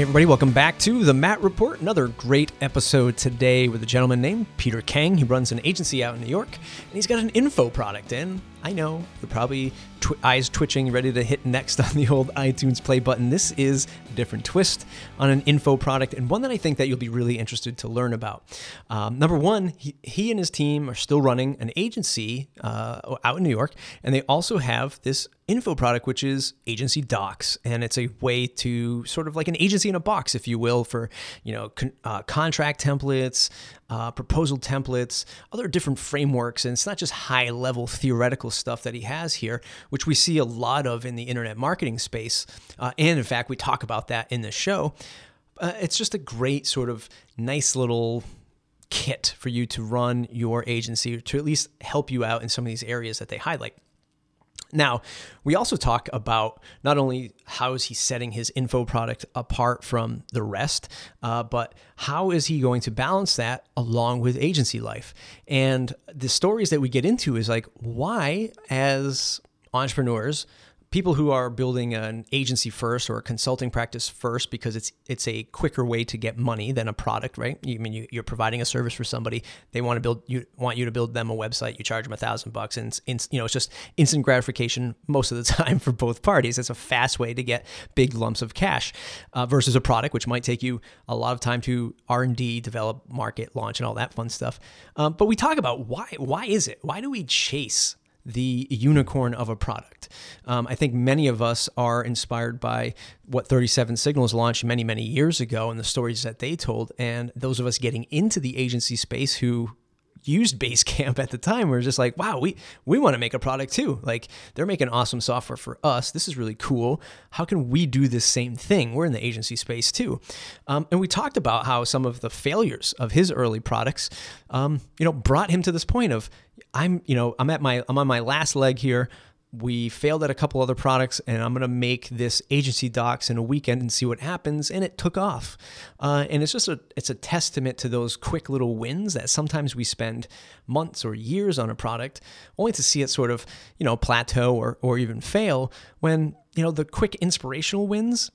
Hey, everybody, welcome back to the Matt Report. Another great episode today with a gentleman named Peter Kang. He runs an agency out in New York, and he's got an info product. And I know you're probably tw- eyes twitching, ready to hit next on the old iTunes play button. This is a different twist on an info product, and one that I think that you'll be really interested to learn about. Um, number one, he, he, and his team are still running an agency uh, out in New York, and they also have this info product, which is Agency Docs, and it's a way to sort of like an agency in a box, if you will, for you know con- uh, contract templates, uh, proposal templates, other different frameworks, and it's not just high level theoretical stuff that he has here, which we see a lot of in the internet marketing space, uh, and in fact, we talk about that in the show. Uh, it's just a great sort of nice little kit for you to run your agency to at least help you out in some of these areas that they highlight. Now, we also talk about not only how is he setting his info product apart from the rest, uh, but how is he going to balance that along with agency life? And the stories that we get into is like, why, as entrepreneurs, people who are building an agency first or a consulting practice first because it's it's a quicker way to get money than a product, right? You I mean you, are providing a service for somebody, they want to build you want you to build them a website, you charge them a thousand bucks, and it's, you know it's just instant gratification most of the time for both parties. It's a fast way to get big lumps of cash uh, versus a product which might take you a lot of time to R and D, develop, market, launch, and all that fun stuff. Um, but we talk about why why is it? Why do we chase the unicorn of a product. Um, I think many of us are inspired by what 37 Signals launched many, many years ago and the stories that they told. And those of us getting into the agency space who used Basecamp at the time. We were just like, wow, we we want to make a product too. Like they're making awesome software for us. This is really cool. How can we do this same thing? We're in the agency space too, um, and we talked about how some of the failures of his early products, um, you know, brought him to this point of I'm, you know, I'm at my I'm on my last leg here we failed at a couple other products and i'm going to make this agency docs in a weekend and see what happens and it took off uh, and it's just a it's a testament to those quick little wins that sometimes we spend months or years on a product only to see it sort of you know plateau or, or even fail when you know the quick inspirational wins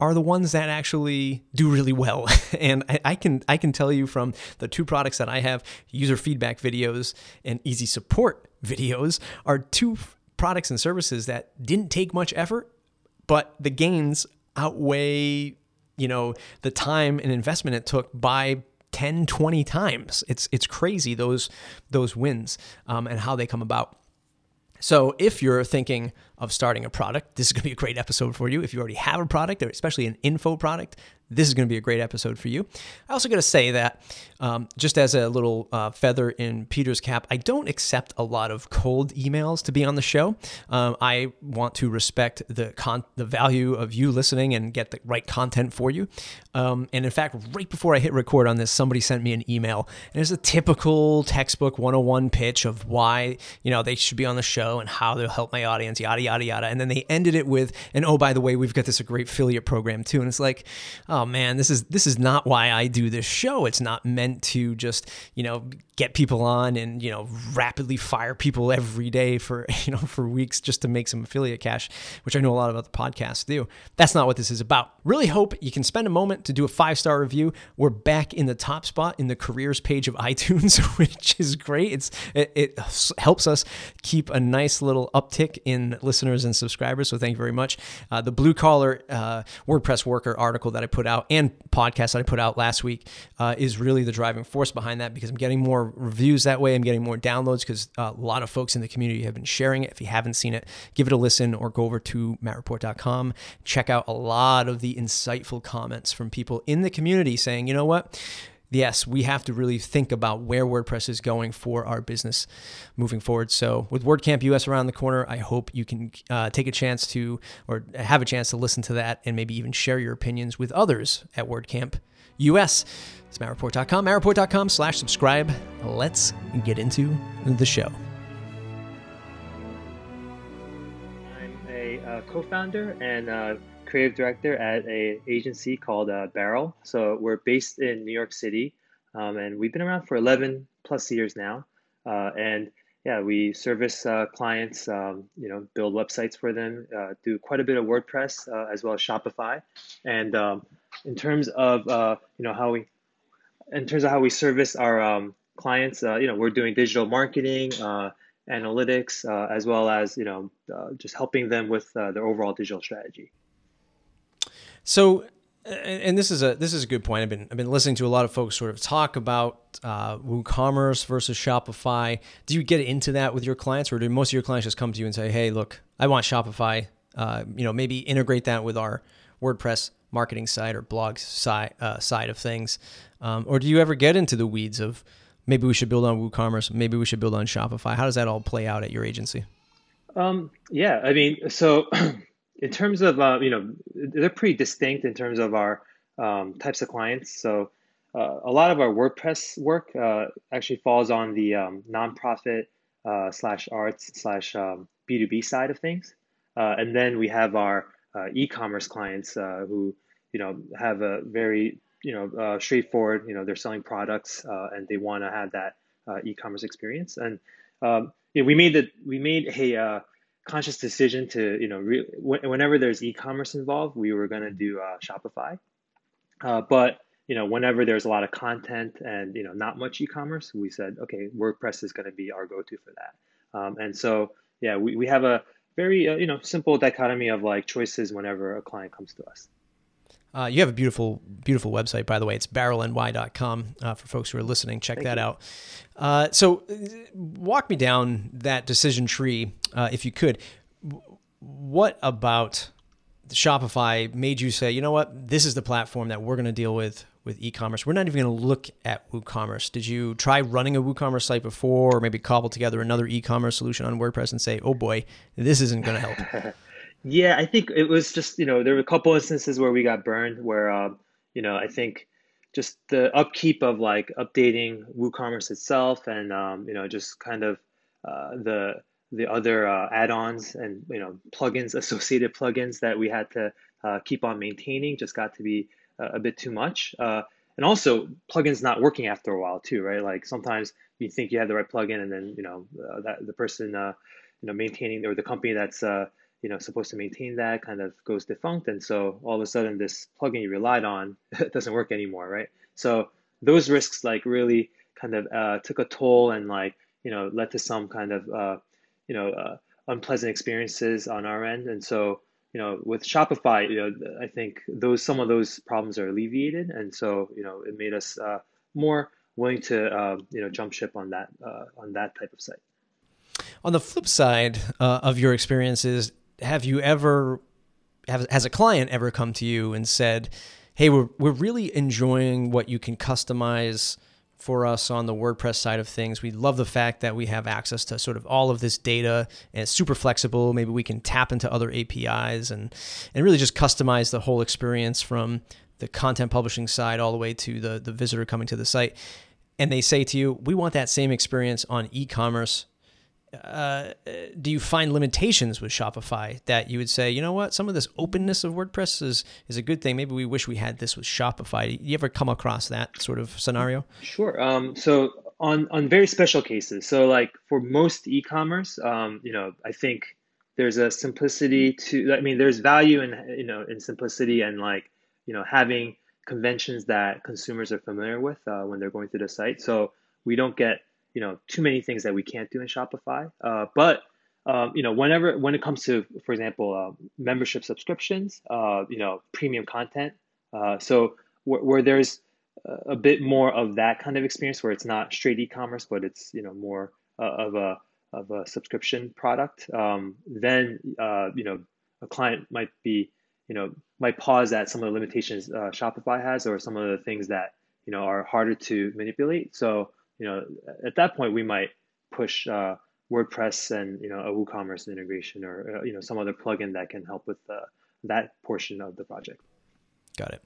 are the ones that actually do really well. and I, I, can I can tell you from the two products that I have, user feedback videos and easy support videos, are two products and services that didn't take much effort, but the gains outweigh, you know, the time and investment it took by 10, 20 times. It's it's crazy those those wins um, and how they come about. So if you're thinking of starting a product, this is going to be a great episode for you. If you already have a product, or especially an info product, this is going to be a great episode for you. I also got to say that um, just as a little uh, feather in Peter's cap, I don't accept a lot of cold emails to be on the show. Um, I want to respect the con- the value of you listening and get the right content for you. Um, and in fact, right before I hit record on this, somebody sent me an email, and it's a typical textbook 101 pitch of why you know they should be on the show and how they'll help my audience, yada yada yada. And then they ended it with, and oh by the way, we've got this great affiliate program too. And it's like, oh man, this is this is not why I do this show. It's not meant to just you know get people on and you know rapidly fire people every day for you know for weeks just to make some affiliate cash, which I know a lot of other podcasts do. That's not what this is about. Really hope you can spend a moment to do a five star review. We're back in the top spot in the careers page of iTunes, which is great. It's it, it helps us keep a nice little uptick in listeners and subscribers. So thank you very much. Uh, the blue collar uh, WordPress worker article that I put out and podcast that I put out last week uh, is really the driving force behind that because I'm getting more reviews that way. I'm getting more downloads because uh, a lot of folks in the community have been sharing it. If you haven't seen it, give it a listen or go over to mattreport.com. Check out a lot of the insightful comments from people in the community saying, you know what? Yes, we have to really think about where WordPress is going for our business moving forward. So, with WordCamp US around the corner, I hope you can uh, take a chance to, or have a chance to listen to that and maybe even share your opinions with others at WordCamp US. It's mattreport.com, mattreport.com slash subscribe. Let's get into the show. I'm a uh, co-founder and uh, creative director at a agency called uh, Barrel. So we're based in New York City, um, and we've been around for 11 plus years now. Uh, and yeah, we service uh, clients, um, you know, build websites for them, uh, do quite a bit of WordPress uh, as well as Shopify. And um, in terms of uh, you know how we, in terms of how we service our um, clients, uh, you know, we're doing digital marketing, uh, analytics, as well as you know, just helping them with their overall digital strategy. So and this is a this is a good point. I've been I've been listening to a lot of folks sort of talk about uh, WooCommerce versus Shopify. Do you get into that with your clients, or do most of your clients just come to you and say, "Hey, look, I want Shopify. Uh, you know, maybe integrate that with our WordPress marketing site or blog side uh, side of things," um, or do you ever get into the weeds of maybe we should build on WooCommerce, maybe we should build on Shopify? How does that all play out at your agency? Um, yeah, I mean, so. in terms of uh, you know they're pretty distinct in terms of our um, types of clients. So uh, a lot of our WordPress work uh, actually falls on the um, nonprofit uh, slash arts slash um, B2B side of things, uh, and then we have our uh, e-commerce clients who you know have a very you know straightforward you know they're selling products and they want to have that e-commerce experience and um, you know, we made the we made a conscious decision to you know re- whenever there's e-commerce involved we were going to do uh, shopify. Uh, but you know whenever there's a lot of content and you know not much e-commerce we said okay wordpress is going to be our go-to for that. Um, and so yeah we, we have a very uh, you know simple dichotomy of like choices whenever a client comes to us uh, you have a beautiful, beautiful website, by the way. It's barrelny.com uh, for folks who are listening. Check Thank that you. out. Uh, so, uh, walk me down that decision tree, uh, if you could. What about Shopify made you say, you know what, this is the platform that we're going to deal with with e-commerce. We're not even going to look at WooCommerce. Did you try running a WooCommerce site before, or maybe cobble together another e-commerce solution on WordPress and say, oh boy, this isn't going to help? Yeah, I think it was just, you know, there were a couple instances where we got burned where, um, you know, I think just the upkeep of like updating WooCommerce itself and, um, you know, just kind of uh, the the other uh, add-ons and, you know, plugins, associated plugins that we had to uh, keep on maintaining just got to be a, bit too much. Uh, and also plugins not working after a while too, right? Like sometimes you think you have the right plugin and then, you know, uh, that the person, uh, you know, maintaining or the company that's you know supposed to maintain that kind of goes defunct. And so all of a sudden this plugin you relied on doesn't work anymore right? So those risks like really kind of uh, took a toll and like you know led to some kind of uh, you know uh, unpleasant experiences on our end. And so you know with shopify you know i think those some of those problems are alleviated. And so you know it made us uh, more willing to uh, you know jump ship on that uh, on that type of site. On the flip side uh, of your experiences, have you ever have, has a client ever come to you and said, "Hey, we're we're really enjoying what you can customize for us on the WordPress side of things. We love the fact that we have access to sort of all of this data and it's super flexible. Maybe we can tap into other APIs and and really just customize the whole experience from the content publishing side all the way to the the visitor coming to the site." And they say to you, "We want that same experience on e-commerce uh, do you find limitations with Shopify that you would say, you know what, some of this openness of WordPress is is a good thing. Maybe we wish we had this with Shopify. You ever come across that sort of scenario? Sure. Um, so on on very special cases, so like for most e-commerce, um, you know, I think there's a simplicity to. I mean, there's value in you know in simplicity and like you know having conventions that consumers are familiar with uh, when they're going through the site. So we don't get you know too many things that we can't do in Shopify. Uh, but um, you know, whenever when it comes to, for example, uh, membership subscriptions, uh, you know, premium content. Uh, so where, there's a bit more of that kind of experience, where it's not straight e-commerce, but it's you know more uh, of a of a subscription product, um, then you know a client might be you know might pause at some of the limitations Shopify has, or some of the things that you know are harder to manipulate. So you know, at that point we might push uh, WordPress and you know a WooCommerce integration or uh, you know some other plugin that can help with uh, that portion of the project. Got it.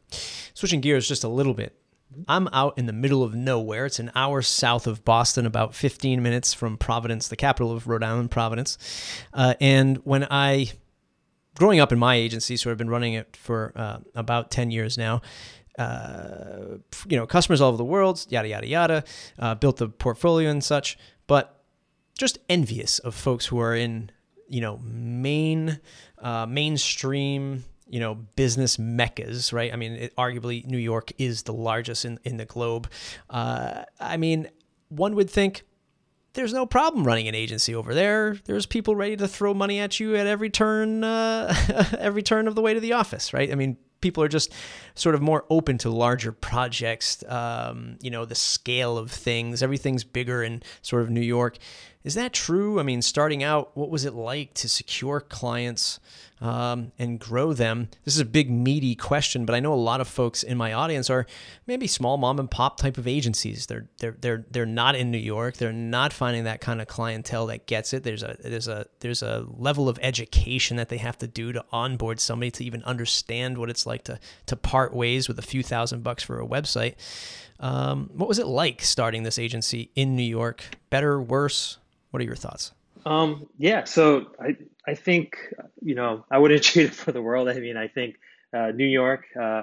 Switching gears just a little bit. I'm out in the middle of nowhere. It's an hour south of Boston, about 15 minutes from Providence, the capital of Rhode Island, Providence. Uh, and when I, growing up in my agency, so I've been running it for uh, about 10 years now, uh, you know, customers all over the world, yada, yada, yada, uh, built the portfolio and such. But just envious of folks who are in you know main uh, mainstream you know business meccas right i mean it, arguably new york is the largest in, in the globe uh, i mean one would think there's no problem running an agency over there. There's people ready to throw money at you at every turn, uh, every turn of the way to the office, right? I mean, people are just sort of more open to larger projects. Um, you know, the scale of things, everything's bigger in sort of New York. Is that true? I mean, starting out, what was it like to secure clients? Um, and grow them? This is a big, meaty question, but I know a lot of folks in my audience are maybe small mom and pop type of agencies. They're they're they're they're not in New York. They're not finding that kind of clientele that gets it. There's a there's a there's a level of education that they have to do to onboard somebody to even understand what it's like to to part ways with a few thousand bucks for a website. Um, what was it like starting this agency in New York? Better, worse? What are your thoughts? Um, yeah, so I I think you know I wouldn't trade it for the world. I mean, I think uh, New York, uh,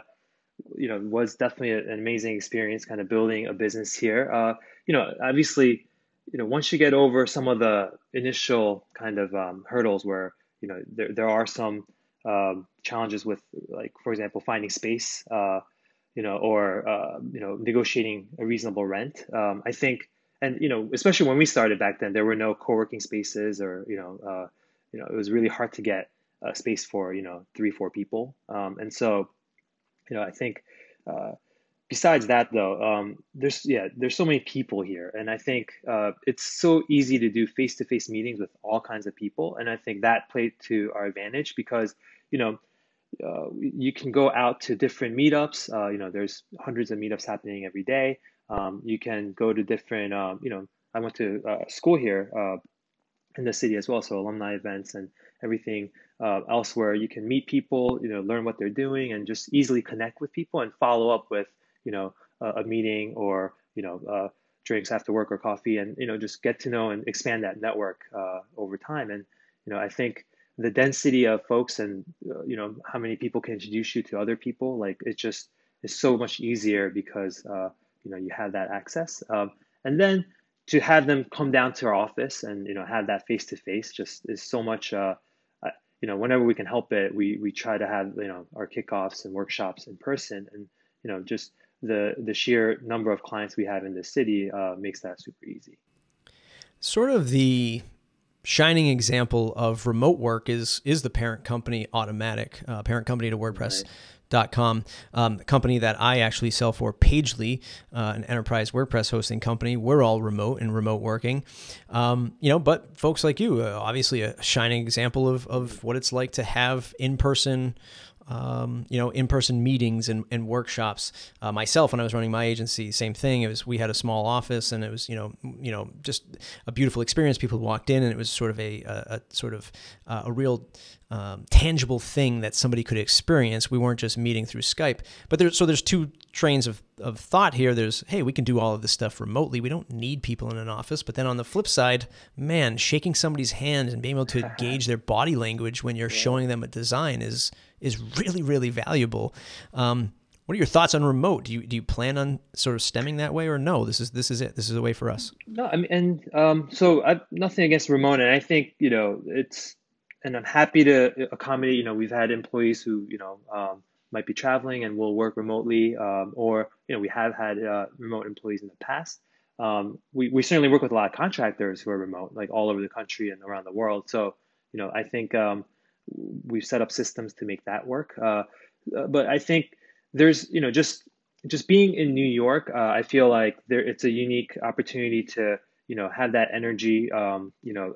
you know, was definitely an amazing experience, kind of building a business here. Uh, you know, obviously, you know, once you get over some of the initial kind of um, hurdles, where you know there there are some um, challenges with, like for example, finding space, uh, you know, or uh, you know, negotiating a reasonable rent. Um, I think and you know, especially when we started back then, there were no co-working spaces, or you know, uh, you know, it was really hard to get a space for you know three, four people. Um, and so, you know, I think uh, besides that though, um, there's yeah, there's so many people here, and I think uh, it's so easy to do face-to-face meetings with all kinds of people, and I think that played to our advantage because you know. Uh, you can go out to different meetups. Uh, you know, there's hundreds of meetups happening every day. Um, you can go to different, um, you know, I went to uh, school here uh, in the city as well, so alumni events and everything uh, elsewhere. You can meet people, you know, learn what they're doing, and just easily connect with people and follow up with, you know, a, meeting or you know, uh, drinks after work or coffee, and you know, just get to know and expand that network uh, over time. And you know, I think the density of folks and uh, you know how many people can introduce you to other people, like it just is so much easier because you know you have that access um, and then to have them come down to our office and you know have that face to face just is so much uh, you know whenever we can help it we we try to have you know our kickoffs and workshops in person. And you know just the the sheer number of clients we have in the city uh, makes that super easy. Sort of the shining example of remote work is is the parent company Automattic uh, parent company to wordpress right com, um, company that I actually sell for, Pagely, uh, an enterprise WordPress hosting company. We're all remote and remote working, um, you know. But folks like you, uh, obviously, a shining example of of what it's like to have in person um, you know, in-person meetings and, and workshops. Uh, myself, when I was running my agency, same thing. It was we had a small office, and it was you know, you know, just a beautiful experience. People walked in, and it was sort of a, a, a sort of uh, a real um, tangible thing that somebody could experience. We weren't just meeting through Skype. But there's so there's two trains of, of thought here. There's hey, we can do all of this stuff remotely. We don't need people in an office. But then on the flip side, man, shaking somebody's hand and being able to gauge their body language when you're yeah. showing them a design is is really really valuable. Um, what are your thoughts on remote? Do you do you plan on sort of stemming that way, or no? This is this is it. This is a way for us. No, I mean, and um, so I've nothing against remote, and I think you know it's and I'm happy to accommodate. You know, we've had employees who you know um, might be traveling and will work remotely, um, or you know, we have had uh, remote employees in the past. Um, we we certainly work with a lot of contractors who are remote, like all over the country and around the world. So you know, I think um, we've set up systems to make that work. Uh, uh, but I think there's you know just just being in New York, uh, I feel like there it's a unique opportunity to you know have that energy. Um, you know,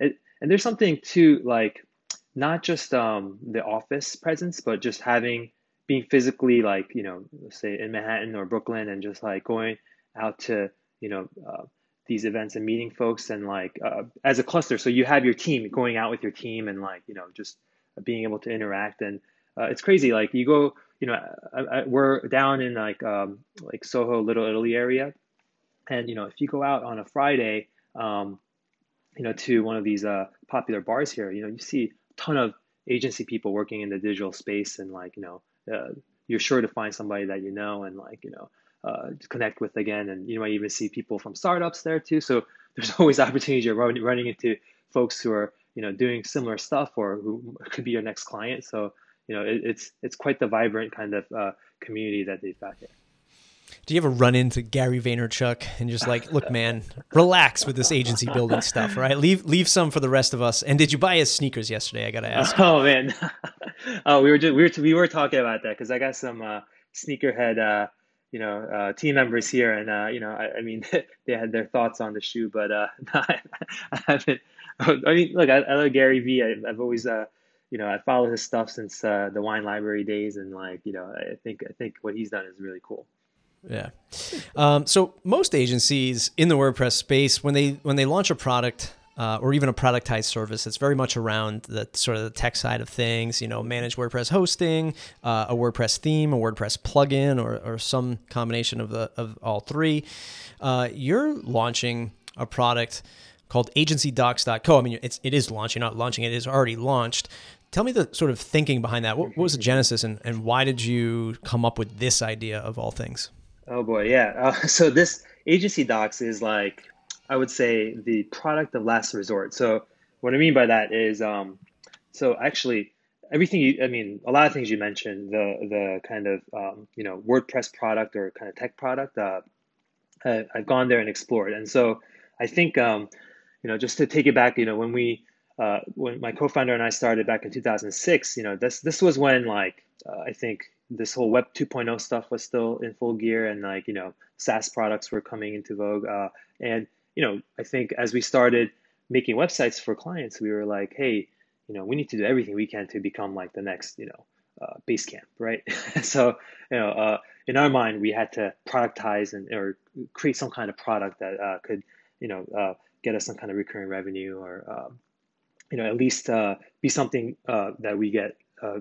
it, and there's something to like not just um, the office presence, but just having being physically like you know say in Manhattan or Brooklyn and just like going out to you know uh, these events and meeting folks and like uh, as a cluster. So you have your team going out with your team and like you know just being able to interact and uh, it's crazy. Like you go, you know, I, I, we're down in like um, like Soho, Little Italy area, and you know if you go out on a Friday, um, you know, to one of these uh, popular bars here, you know, you see a ton of agency people working in the digital space, and like, you know, uh, you're sure to find somebody that you know and like, you know, uh, connect with again. And you might even see people from startups there too. So there's always opportunities you're running into folks who are you know doing similar stuff or who could be your next client. So you know it, it's it's quite the vibrant kind of uh, community that they've got here. Do you ever run into Gary Vaynerchuk and just like, look, man, relax with this agency building stuff, right? Leave leave some for the rest of us. And did you buy his sneakers yesterday? I gotta ask. Oh man, oh we were just, we were we were talking about that because I got some uh, sneakerhead uh, you know uh, team members here, and uh, you know I, I, mean they had their thoughts on the shoe, but uh, I haven't. I mean, look, I, I love Gary V. I, I've always uh, you know I followed his stuff since uh, the Wine Library days, and like you know I think I think what he's done is really cool. Yeah. Um, so most agencies in the WordPress space, when they when they launch a product uh, or even a productized service, it's very much around the sort of the tech side of things. You know, manage WordPress hosting, uh, a WordPress theme, a WordPress plugin, or, or some combination of the of all three. Uh, you're launching a product called agencydocs.co. I mean, it's it is launching, not launching. It is already launched. Tell me the sort of thinking behind that. What, what was the genesis, and, and why did you come up with this idea of all things? Oh boy, yeah. Uh, so this agency docs is like I would say the product of last resort. So what I mean by that is, um, so actually everything you, I mean, a lot of things you mentioned, the the kind of um, you know WordPress product or kind of tech product, uh, I, have gone there and explored, and so I think um, you know just to take it back, you know, when we uh, when my co-founder and I started back in 2006, you know, this this was when like uh, I think this whole Web 2.0 stuff was still in full gear, and like you know, SaaS products were coming into vogue. Uh, and you know, I think as we started making websites for clients, we were like, hey, you know, we need to do everything we can to become like the next, you know, uh, Basecamp, right? so, you know, uh, in our mind, we had to productize and or create some kind of product that uh, could, you know, uh, get us some kind of recurring revenue or, um, you know, at least uh, be something uh, that we get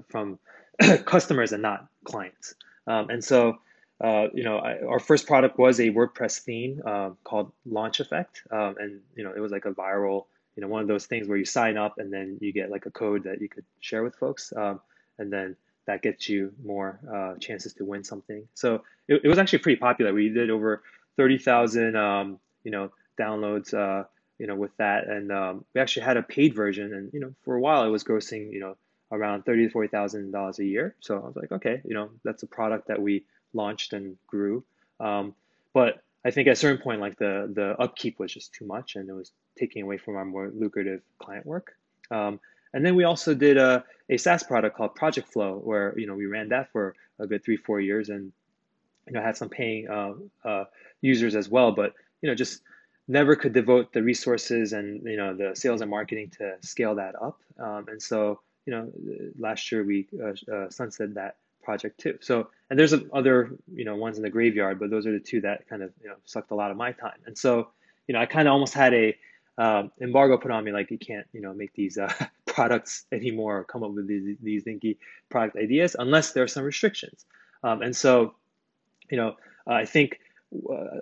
from customers and not clients. Um, and so, uh, you know, I, our first product was a WordPress theme uh, called Launch Effect, um, and you know, it was like a viral, you know, one of those things where you sign up and then you get like a code that you could share with folks, um, and then that gets you more uh, chances to win something. So it, it, was actually pretty popular. We did over thirty thousand, um, you know, downloads, uh, you know, with that, and um, we actually had a paid version, and you know, for a while it was grossing, you know around thirty to forty thousand dollars a year. So I was like, okay, you know, that's a product that we launched and grew. Um, but I think at a certain point, like the the upkeep was just too much, and it was taking away from our more lucrative client work. Um, and then we also did a, a SaaS product called Project Flow, where you know we ran that for a good three four years, and you know had some paying uh, uh, users as well. But you know just never could devote the resources and you know the sales and marketing to scale that up. Um, and so you know, last year we uh, uh, sunset that project too. So, and there's other, you know, ones in the graveyard, but those are the two that kind of, you know, sucked a lot of my time. And so, you know, I kind of almost had a um, embargo put on me, like you can't, you know, make these uh, products anymore or come up with these, these dinky product ideas unless there are some restrictions. Um, and so, you know, I think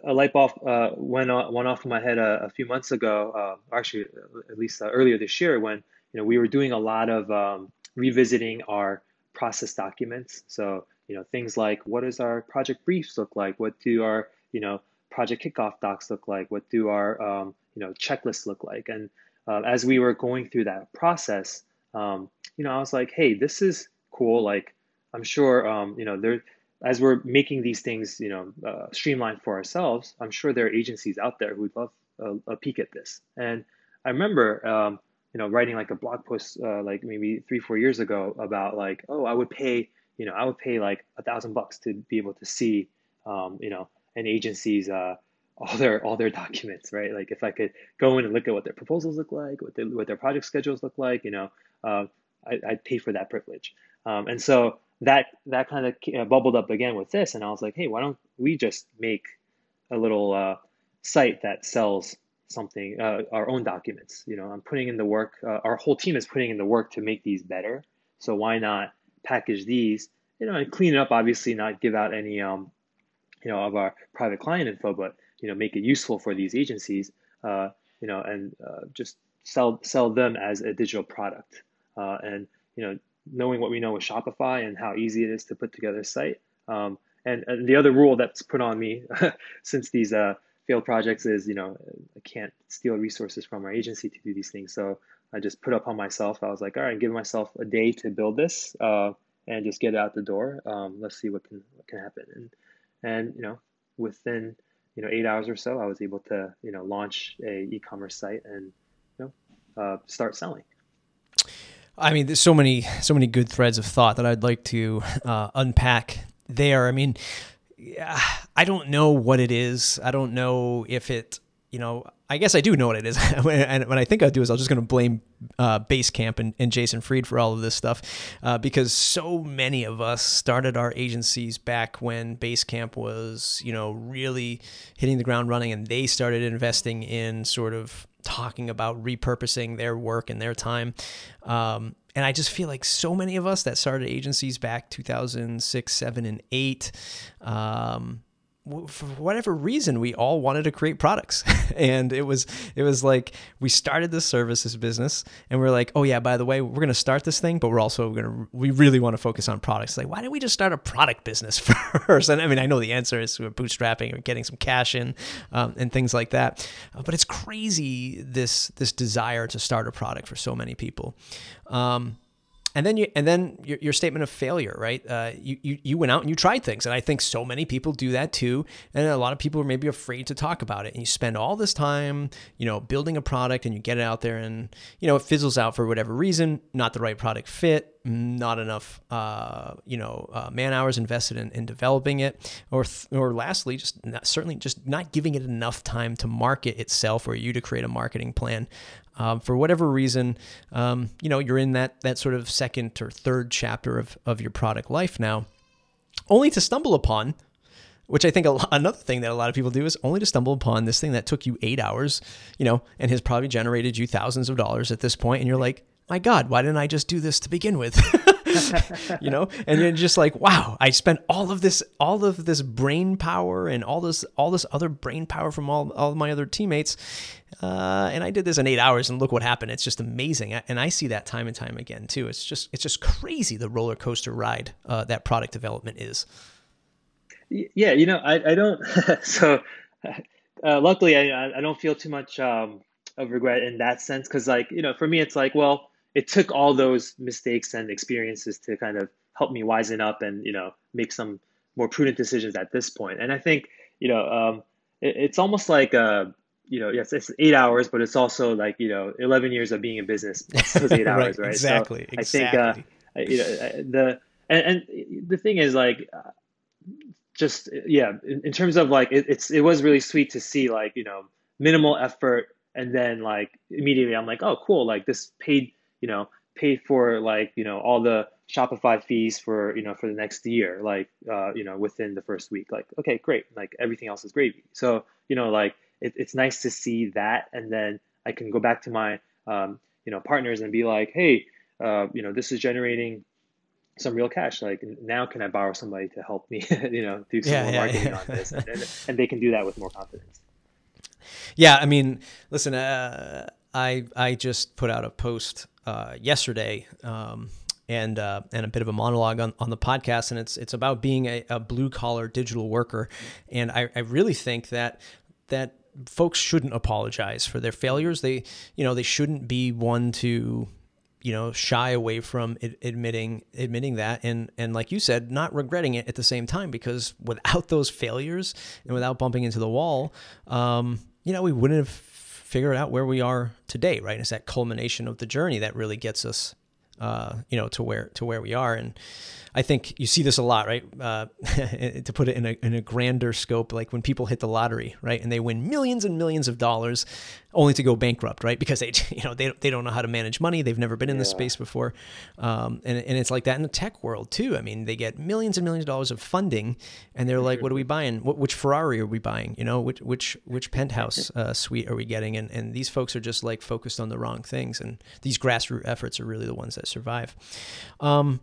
a light bulb uh, went, on, went off in my head a, a few months ago, uh, actually at least uh, earlier this year when you know, we were doing a lot of um, revisiting our process documents. So, you know, things like what does our project briefs look like? What do our, you know, project kickoff docs look like? What do our, um, you know, checklists look like? And uh, as we were going through that process, um, you know, I was like, hey, this is cool. Like, I'm sure, um, you know, there, as we're making these things, you know, uh, streamlined for ourselves, I'm sure there are agencies out there who'd love a, a peek at this. And I remember, um, you know, writing like a blog post uh, like maybe three, four years ago about like, oh, I would pay, you know, I would pay like a thousand bucks to be able to see, um, you know, an agency's uh, all their all their documents, right? Like if I could go in and look at what their proposals look like, what, they, what their project schedules look like, you know, uh, I, I'd pay for that privilege. Um, and so that that kind of bubbled up again with this, and I was like, hey, why don't we just make a little uh, site that sells something, uh, our own documents. You know, I'm putting in the work. Uh, our whole team is putting in the work to make these better. So why not package these? You know, and clean it up. Obviously, not give out any, um, you know, of our private client info, but you know, make it useful for these agencies. Uh, you know, and uh, just sell sell them as a digital product. Uh, and you know, knowing what we know with Shopify and how easy it is to put together a site. Um, and, and the other rule that's put on me since these uh, failed projects is you know I can't steal resources from our agency to do these things. So I just put up on myself. I was like, all right, give myself a day to build this uh, and just get out the door. Um, let's see what can what can happen. And and you know within you know eight hours or so, I was able to you know launch a e-commerce site and you know uh, start selling. I mean, there's so many so many good threads of thought that I'd like to uh, unpack there. I mean, I don't know what it is. I don't know if it you know, I guess I do know what it is. and what I think I'll do is I'm just going to blame uh, Basecamp and, and, Jason Fried for all of this stuff uh, because so many of us started our agencies back when Basecamp was, you know, really hitting the ground running and they started investing in sort of talking about repurposing their work and their time. Um, and I just feel like so many of us that started agencies back 2006, 7, and 8. Um, for whatever reason we all wanted to create products. And it was it was like we started this services business and we are like oh yeah by the way we're going to start this thing but we're also going to we really want to focus on products. Like why don't we just start a product business first? And i mean i know the answer is we're bootstrapping or getting some cash in um, and things like that. Uh, but it's crazy this this desire to start a product for so many people. Um, and then you and then your, your statement of failure right? Uh, you, you you went out and you tried things. And i think so many people do that too. And a lot of people are maybe afraid to talk about it. And you spend all this time you know building a product and you get it out there and you know it fizzles out for whatever reason not the right product fit not enough uh, you know uh, man hours invested in, in developing it. Or th- or lastly just not, certainly just not giving it enough time to market itself or you to create a marketing plan um, for whatever reason, um, you know, you're in that that sort of second or third chapter of of your product life now, only to stumble upon. Which I think a, another thing that a lot of people do is only to stumble upon this thing that took you eight hours, you know, and has probably generated you thousands of dollars at this point, and you're like, my God, why didn't I just do this to begin with? you know, and you're just like, wow, I spent all of this, all of this brain power and all this, all this other brain power from all, all my other teammates. Uh, and I did this in eight hours and look what happened. It's just amazing. And I see that time and time again too. It's just, it's just crazy the roller coaster ride uh, that product development is. Yeah. You know, I, I don't, so uh, luckily I, I don't feel too much um, of regret in that sense. Cause like, you know, for me, it's like, well, it took all those mistakes and experiences to kind of help me wisen up and you know make some more prudent decisions at this point. And I think you know um, it, it's almost like uh, you know yes it's eight hours, but it's also like you know eleven years of being in business those eight hours, right? Exactly. So exactly. I think uh, you know the and, and the thing is like. Uh, just yeah, in, in terms of like it, it's it was really sweet to see like you know minimal effort and then like immediately I'm like oh cool like this paid you know, pay for like, you know, all the Shopify fees for, you know, for the next year, like, uh, you know, within the first week. Like, okay, great. Like everything else is gravy. So, you know, like it, it's nice to see that. And then I can go back to my, um, you know, partners and be like, hey, uh, you know, this is generating some real cash. Like now, can I borrow somebody to help me, you know, do some yeah, more yeah, marketing yeah. on this, and, and, and, they can do that with more confidence. Yeah, I mean, listen, uh, I I just put out a post uh, yesterday. Um, and uh, and a bit of a monologue on, on the podcast, and it's it's about being a, a blue collar digital worker, and I, I really think that that folks shouldn't apologize for their failures. They you know they shouldn't be one to you know shy away from admitting admitting that and and like you said not regretting it at the same time because without those failures and without bumping into the wall um, you know we wouldn't have figure out where we are today, right? It's that culmination of the journey that really gets us, uh, you know, to where to where we are. And I think you see this a lot, right? Uh, to put it in a, in a grander scope, like when people hit the lottery, right, and they win millions and millions of dollars, only to go bankrupt, right? Because they, you know, they, they don't know how to manage money. They've never been in yeah. this space before, um, and and it's like that in the tech world too. I mean, they get millions and millions of dollars of funding, and they're like, "What are we buying? What, which Ferrari are we buying? You know, which which which penthouse uh, suite are we getting?" And and these folks are just like focused on the wrong things, and these grassroots efforts are really the ones that survive. Um,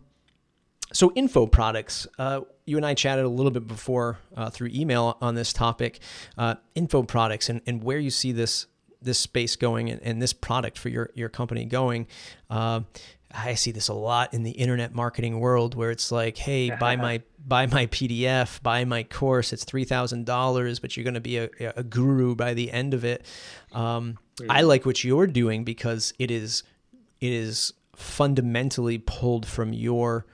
so info products uh, you and i chatted a little bit before uh, through email on this topic uh, info products and, and where you see this this space going and, and this product for your, your company going uh, I see this a lot in the internet marketing world where it's like, hey, buy my buy my PDF, buy my course. It's three thousand dollars, but you're going to be a, a, guru by the end of it. Um, mm. I like what you're doing because it is it is fundamentally pulled from your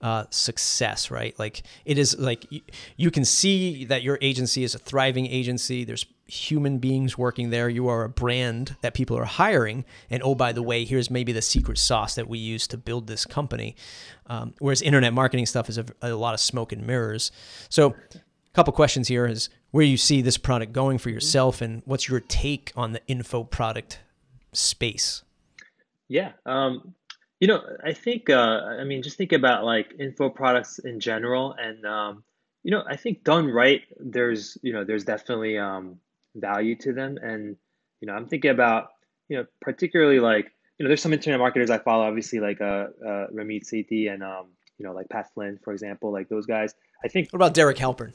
uh, success, right? Like it is like you, you can see that your agency is a thriving agency. There's human beings working there. You are a brand that people are hiring. And oh, by the way, here's maybe the secret sauce that we use to build this company. Um, whereas internet marketing stuff is a, a, lot of smoke and mirrors. So, a couple questions here is where you see this product going for yourself, and what's your take on the info product space? Yeah. Um, you know, I think, uh, I mean, just think about like info products in general. And, um, you know, I think done right, there's, you know, there's definitely, um, value to them. And, you know, I'm thinking about, you know, particularly like, you know, there's some internet marketers I follow, obviously like uh, uh Ramit Sethi and, um, you know, like Pat Flynn, for example, like those guys. I think. What about Derek Halpern?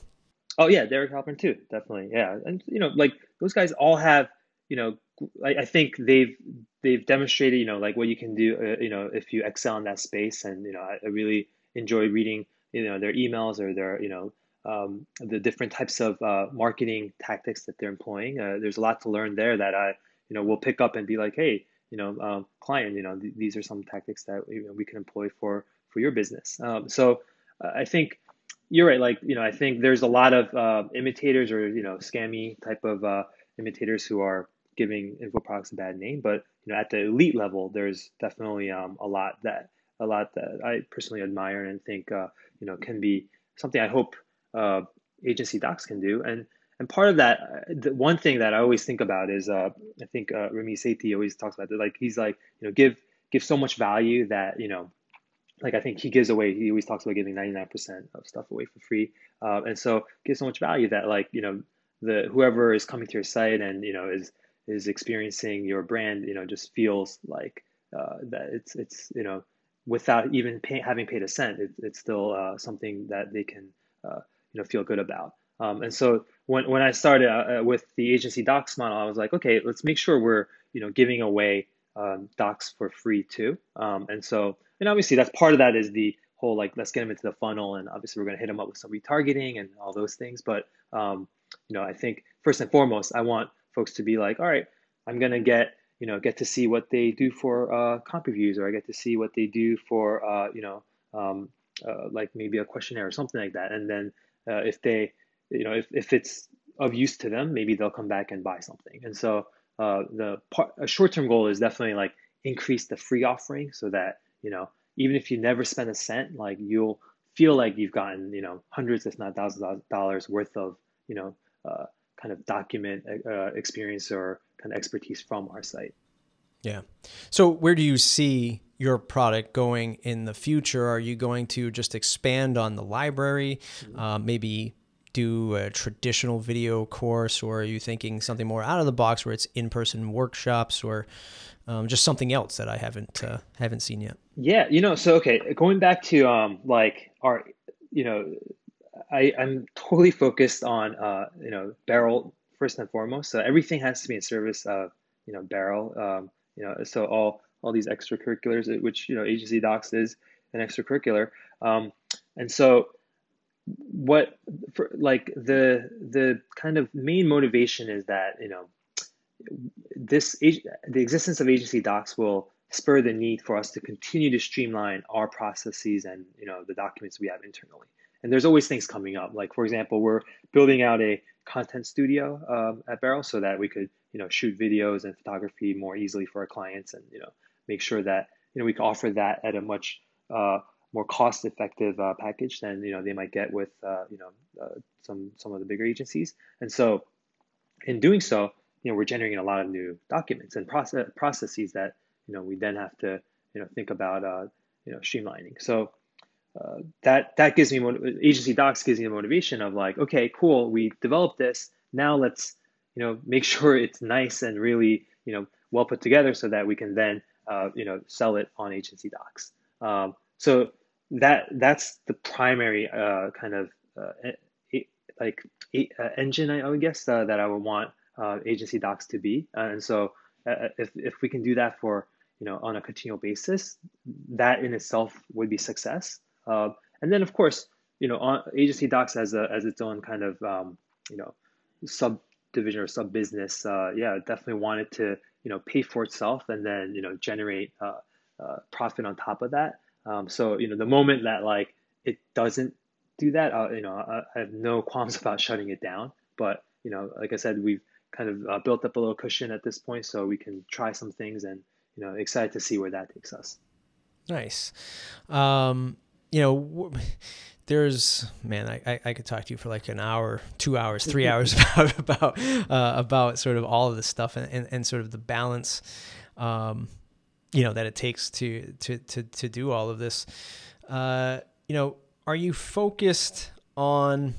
Oh yeah, Derek Halpern too, definitely. Yeah, and you know, like those guys all have, you know, I, I think they've they've demonstrated, you know, like what you can do, uh, you know, if you excel in that space. And you know, I, I really enjoy reading, you know, their emails or their, you know, um, the different types of uh, marketing tactics that they're employing. Uh, there's a lot to learn there that I, you know, will pick up and be like, hey, you know, um, client, you know, th- these are some tactics that you know, we can employ for for your business. Um, so uh, I think you're right. Like, you know, I think there's a lot of uh, imitators or you know, scammy type of uh, imitators who are giving info products a bad name. But you know, at the elite level, there's definitely um, a lot that a lot that I personally admire and think uh, you know can be something I hope uh, agency docs can do. And and part of that, uh, the one thing that I always think about is, uh, I think uh, Ramit Sethi always talks about that. Like he's like, you know, give give so much value that you know, like I think he gives away. He always talks about giving ninety nine percent of stuff away for free, uh, and so gives so much value that like you know, the whoever is coming to your site and you know is is experiencing your brand, you know, just feels like uh, that it's it's you know, without even pay, having paid a cent, it, it's still uh, something that they can uh, you know feel good about. Um, and so when, when I started uh, uh, with the agency docs model, I was like, okay, let's make sure we're you know giving away um, docs for free too. Um, and so and obviously that's part of that is the whole like let's get them into the funnel, and obviously we're going to hit them up with some retargeting and all those things. But um, you know I think first and foremost, I want folks to be like, all right, I'm to get you know get to see what they do for uh, comp reviews, or I get to see what they do for uh, you know um, uh, like maybe a questionnaire or something like that. And then uh, if they, you know, if, if it's of use to them, maybe they'll come back and buy something. And so uh, the part, a short-term goal is definitely like increase the free offering so that, you know, even if you never spend a cent, like you'll feel like you've gotten, you know, hundreds, if not thousands of dollars worth of, you know, uh, kind of document uh, experience or kind of expertise from our site. Yeah. So where do you see your product going in the future? Are you going to just expand on the library, mm-hmm. uh, maybe do a traditional video course, or are you thinking something more out of the box where it's in-person workshops, or um, just something else that I haven't uh, haven't seen yet? Yeah, you know, so okay, going back to um, like our, you know, I I'm totally focused on uh, you know Barrel first and foremost. So everything has to be in service of you know Barrel. Um, you know, so all all these extracurriculars, uh, which you know agency docs is an extracurricular. Um, and so what for like the the kind of main motivation is that you know this the existence of agency docs will spur the need for us to continue to streamline our processes and you know the documents we have internally and there's always things coming up like for example we're building out a content studio um, at barrel so that we could you know shoot videos and photography more easily for our clients and you know make sure that you know we can offer that at a much uh, more cost-effective uh, package than you know they might get with uh, you know uh, some some of the bigger agencies. And so, in doing so, you know we're generating a lot of new documents and process processes that you know we then have to you know think about uh, you know streamlining. So. That that gives me agency docs gives me the motivation of like okay cool we developed this now let's you know make sure it's nice and really you know well put together so that we can then uh, you know, sell it on agency docs. Um, so that that's the primary uh, kind of uh, like uh, engine, I, would guess, uh, that I would want agency docs to be. and so if, if we can do that for you know, on a continual basis, that in itself would be success. Uh, and then of course, you know, on, agency docs as a as its own kind of um, you know subdivision or sub business, uh, yeah, definitely wanted to you know pay for itself and then you know generate uh, uh, profit on top of that. Um, so you know, the moment that like it doesn't do that, uh, you know, I, I, have no qualms about shutting it down. But you know, like I said, we've kind of built up a little cushion at this point, so we can try some things, and you know, excited to see where that takes us. Nice. Um, you know. there's man I, I could talk to you for like an hour two hours three hours about about uh, about sort of all of this stuff and, and, and sort of the balance um, you know that it takes to to to, to do all of this uh, you know are you focused on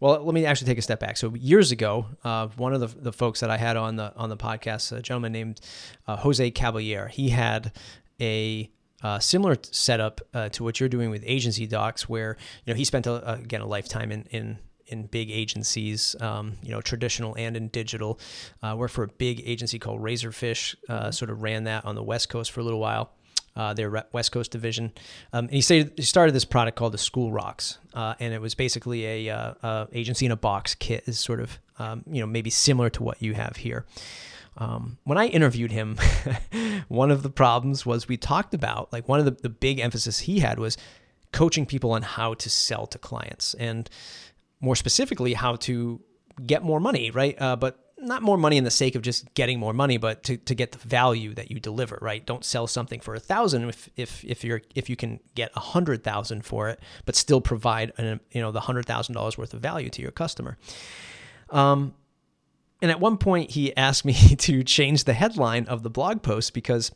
well let me actually take a step back so years ago uh, one of the, the folks that i had on the on the podcast a gentleman named uh, jose caballer he had a uh, similar setup uh, to what you're doing with agency docs, where you know he spent a, again a lifetime in in in big agencies, um, you know, traditional and in digital. Uh, worked for a big agency called Razorfish. Uh, sort of ran that on the West Coast for a little while. Uh, their West Coast division. Um, and he, say, he started this product called the School Rocks, uh, and it was basically a, uh, a, agency in a box kit, is sort of um, you know maybe similar to what you have here. Um, when I interviewed him, one of the problems was we talked about like one of the, the big emphasis he had was coaching people on how to sell to clients and more specifically how to get more money, right? Uh, but not more money in the sake of just getting more money, but to, to get the value that you deliver, right? Don't sell something for a thousand if, if, if you're, if you can get a hundred thousand for it, but still provide, an, you know, the hundred thousand dollars worth of value to your customer. Um, and at one point, he asked me to change the headline of the blog post because,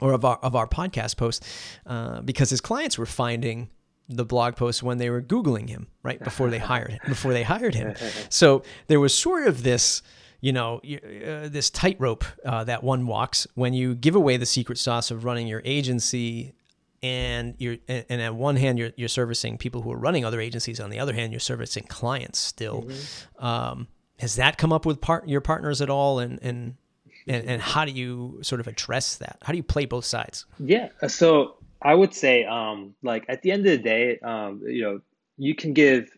or of our of our podcast post, uh, because his clients were finding the blog post when they were googling him right before they hired him before they hired him. So there was sort of this you know, uh, this tightrope uh, that one walks when you give away the secret sauce of running your agency, and you're and at one hand you're you're servicing people who are running other agencies, on the other hand you're servicing clients still. Mm-hmm. Um, has that come up with part your partners at all? And and and, and how do you sort of address that? How do you play both sides? Yeah so i would say um like at the end of the day um you know you can give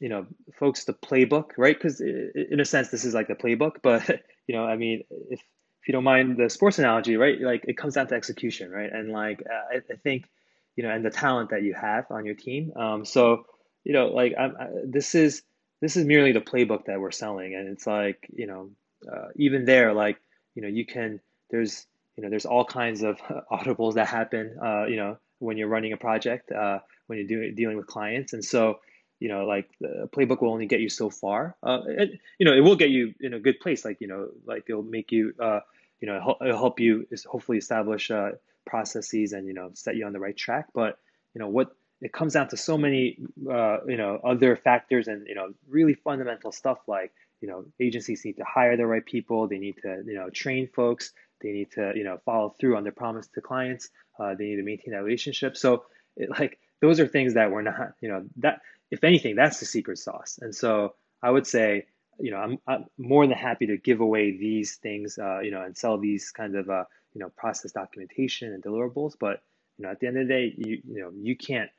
you know folks the playbook right? Because in a sense this is like the playbook but you know i mean if if you don't mind the sports analogy right? Like it comes down to execution right? And like uh, I, I think you know and the talent that you have on your team. Um so you know like I'm, I, this is this is merely the playbook that we're selling and it's like you know uh, even there like you know you can there's you know there's all kinds of audibles that happen uh, you know when you're running a project uh, when you're doing dealing with clients and so you know like the playbook will only get you so far uh, it, you know it will get you in a good place like you know like it'll make you uh, you know it'll help you hopefully establish uh, processes and you know set you on the right track but you know what it comes down to so many uh, you know other factors and you know really fundamental stuff like you know agencies need to hire the right people they need to you know train folks they need to you know follow through on their promise to clients uh, they need to maintain that relationship so it, like those are things that we're not you know that if anything that's the secret sauce and so i would say you know i'm, I'm more than happy to give away these things uh, you know and sell these kind of uh, you know process documentation and deliverables but you know at the end of the day you you know you can't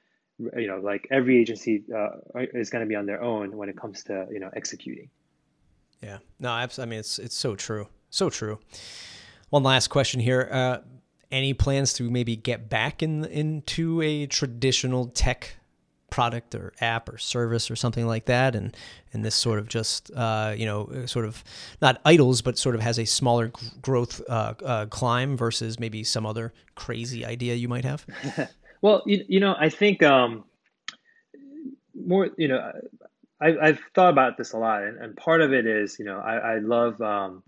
you know like every agency uh, is going to be on their own when it comes to you know executing. Yeah. No i mean it's it's so true. So true. One last question here. Uh, any plans to maybe get back in into a traditional tech product or app or service or something like that? And and this sort of just uh, you know sort of not idles but sort of has a smaller growth uh, uh, climb versus maybe some other crazy idea you might have Well, you, you know, I think um, more, you know, I, I've thought about this a lot, and, and part of it is, you know, I, I love, um,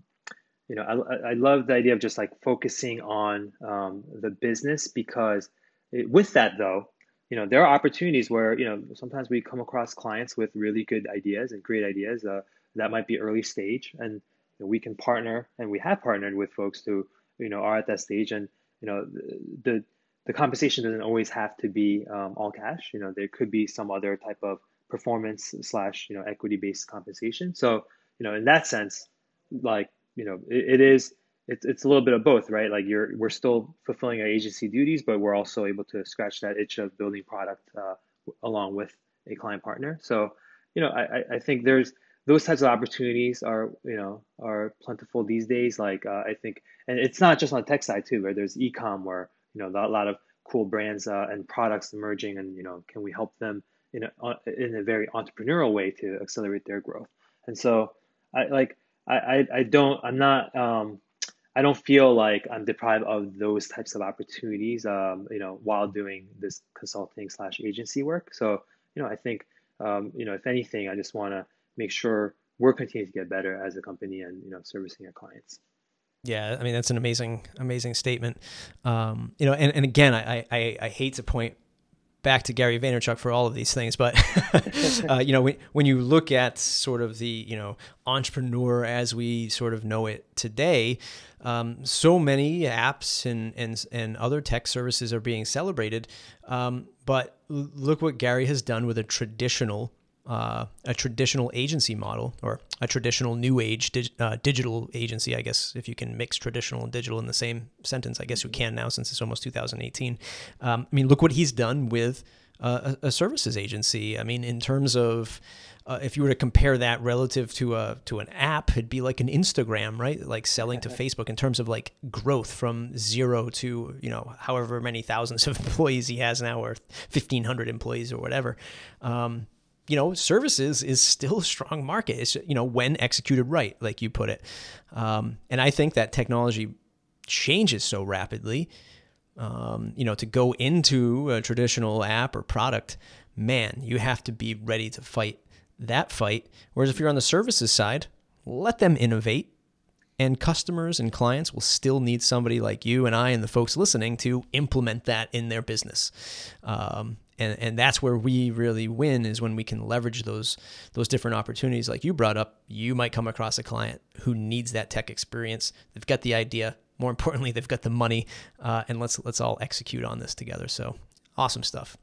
you know, I, I love the idea of just like focusing on um, the business because it, with that though, you know, there are opportunities where, you know, sometimes we come across clients with really good ideas and great ideas uh, that might be early stage, and you know, we can partner, and we have partnered with folks who, you know, are at that stage, and you know, the the compensation doesn't always have to be um, all cash. You know, there could be some other type of performance slash you know equity based compensation. So you know, in that sense, like you know, it, it is it's it's a little bit of both, right? Like you're we're still fulfilling our agency duties, but we're also able to scratch that itch of building product uh, along with a client partner. So, you know, I I think there's those types of opportunities are you know are plentiful these days. Like uh, I think, and it's not just on the tech side too, where there's ecom where you know a lot of cool brands uh, and products emerging, and you know can we help them in a in a very entrepreneurial way to accelerate their growth? And so I like I I, I don't I'm not um, I don't feel like I'm deprived of those types of opportunities, um, you know, while doing this consulting slash agency work. So, you know, I think, um, you know, if anything, I just want to make sure we're continuing to get better as a company and, you know, servicing our clients. Yeah, I mean that's an amazing, amazing statement. Um, you know, and, and again, I, I I hate to point back to Gary Vaynerchuk for all of these things, but uh, you know when, when you look at sort of the you know entrepreneur as we sort of know it today, um, so many apps and and and other tech services are being celebrated, um, but look what Gary has done with a traditional uh, a traditional agency model or a traditional new age dig, uh, digital agency, I guess, if you can mix traditional and digital in the same sentence, I guess you can now since it's almost 2018. Um, I mean, look what he's done with uh, a, a, services agency. I mean, in terms of uh, if you were to compare that relative to a to an app, it'd be like an Instagram, right? Like selling to Facebook in terms of like growth from zero to you know however many thousands of employees he has now, or 1,500 employees or whatever. Um, you know, services is still a strong market. It's, you know, when executed right, like you put it. Um, and I think that technology changes so rapidly. Um, you know, to go into a traditional app or product, man, you have to be ready to fight that fight. Whereas if you're on the services side, let them innovate. And customers and clients will still need somebody like you and I and the folks listening to implement that in their business. Um, and and that's where we really win is when we can leverage those those different opportunities. Like you brought up you might come across a client who needs that tech experience. They've got the idea. More importantly they've got the money uh, and let's let's all execute on this together. So awesome stuff.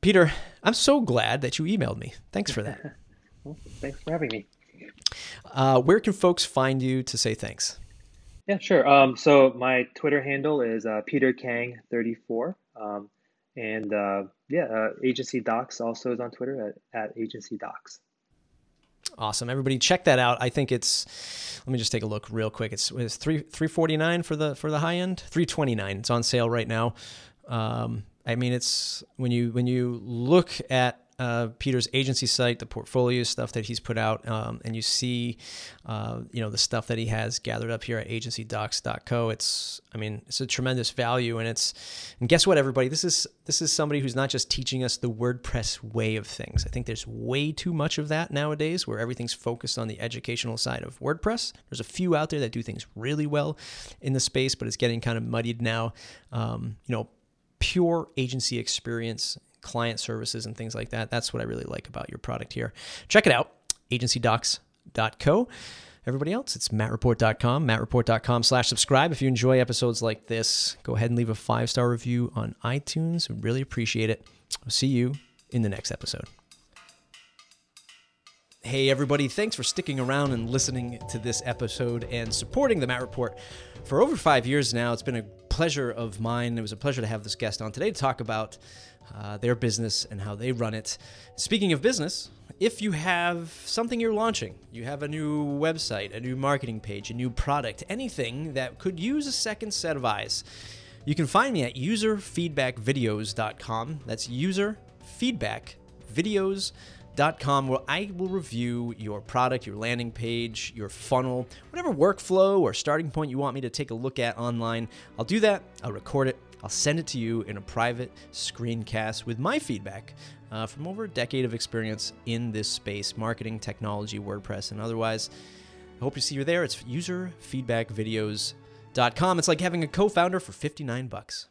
Peter i'm so glad that you emailed me. Thanks for that. Well, thanks for having me. Uh, where can folks find you to say thanks? Yeah sure. Um, so my twitter handle is uh, peter kang 34 um, and uh, yeah, uh, Agency Docs also is on Twitter at, at Agency Docs. Awesome. Everybody check that out. I think it's let me just take a look real quick. It's it's 3 349 for the for the high end. 329. It's on sale right now. Um, I mean it's when you when you look at uh, Peter's agency site, the portfolio stuff that he's put out, um, and you see, uh, you know, the stuff that he has gathered up here at agencydocs.co. It's, I mean, it's a tremendous value, and it's, and guess what, everybody, this is this is somebody who's not just teaching us the WordPress way of things. I think there's way too much of that nowadays, where everything's focused on the educational side of WordPress. There's a few out there that do things really well in the space, but it's getting kind of muddied now. Um, you know, pure agency experience client services and things like that. That's what I really like about your product here. Check it out, agencydocs.co. Everybody else, it's mattreport.com, mattreport.com slash subscribe. If you enjoy episodes like this, go ahead and leave a five star review on iTunes. We really appreciate it. I'll see you in the next episode. Hey, everybody, thanks for sticking around and listening to this episode and supporting the Matt Report. For over five years now, it's been a pleasure of mine. It was a pleasure to have this guest on today to talk about uh, their business and how they run it. Speaking of business, if you have something you're launching, you have a new website, a new marketing page, a new product, anything that could use a second set of eyes, you can find me at userfeedbackvideos.com. That's userfeedbackvideos.com, where I will review your product, your landing page, your funnel, whatever workflow or starting point you want me to take a look at online. I'll do that, I'll record it, I'll send it to you in a private screencast with my feedback uh, from over a decade of experience in this space marketing, technology, WordPress, and otherwise. I hope to see you there. It's userfeedbackvideos.com. It's like having a co founder for 59 bucks.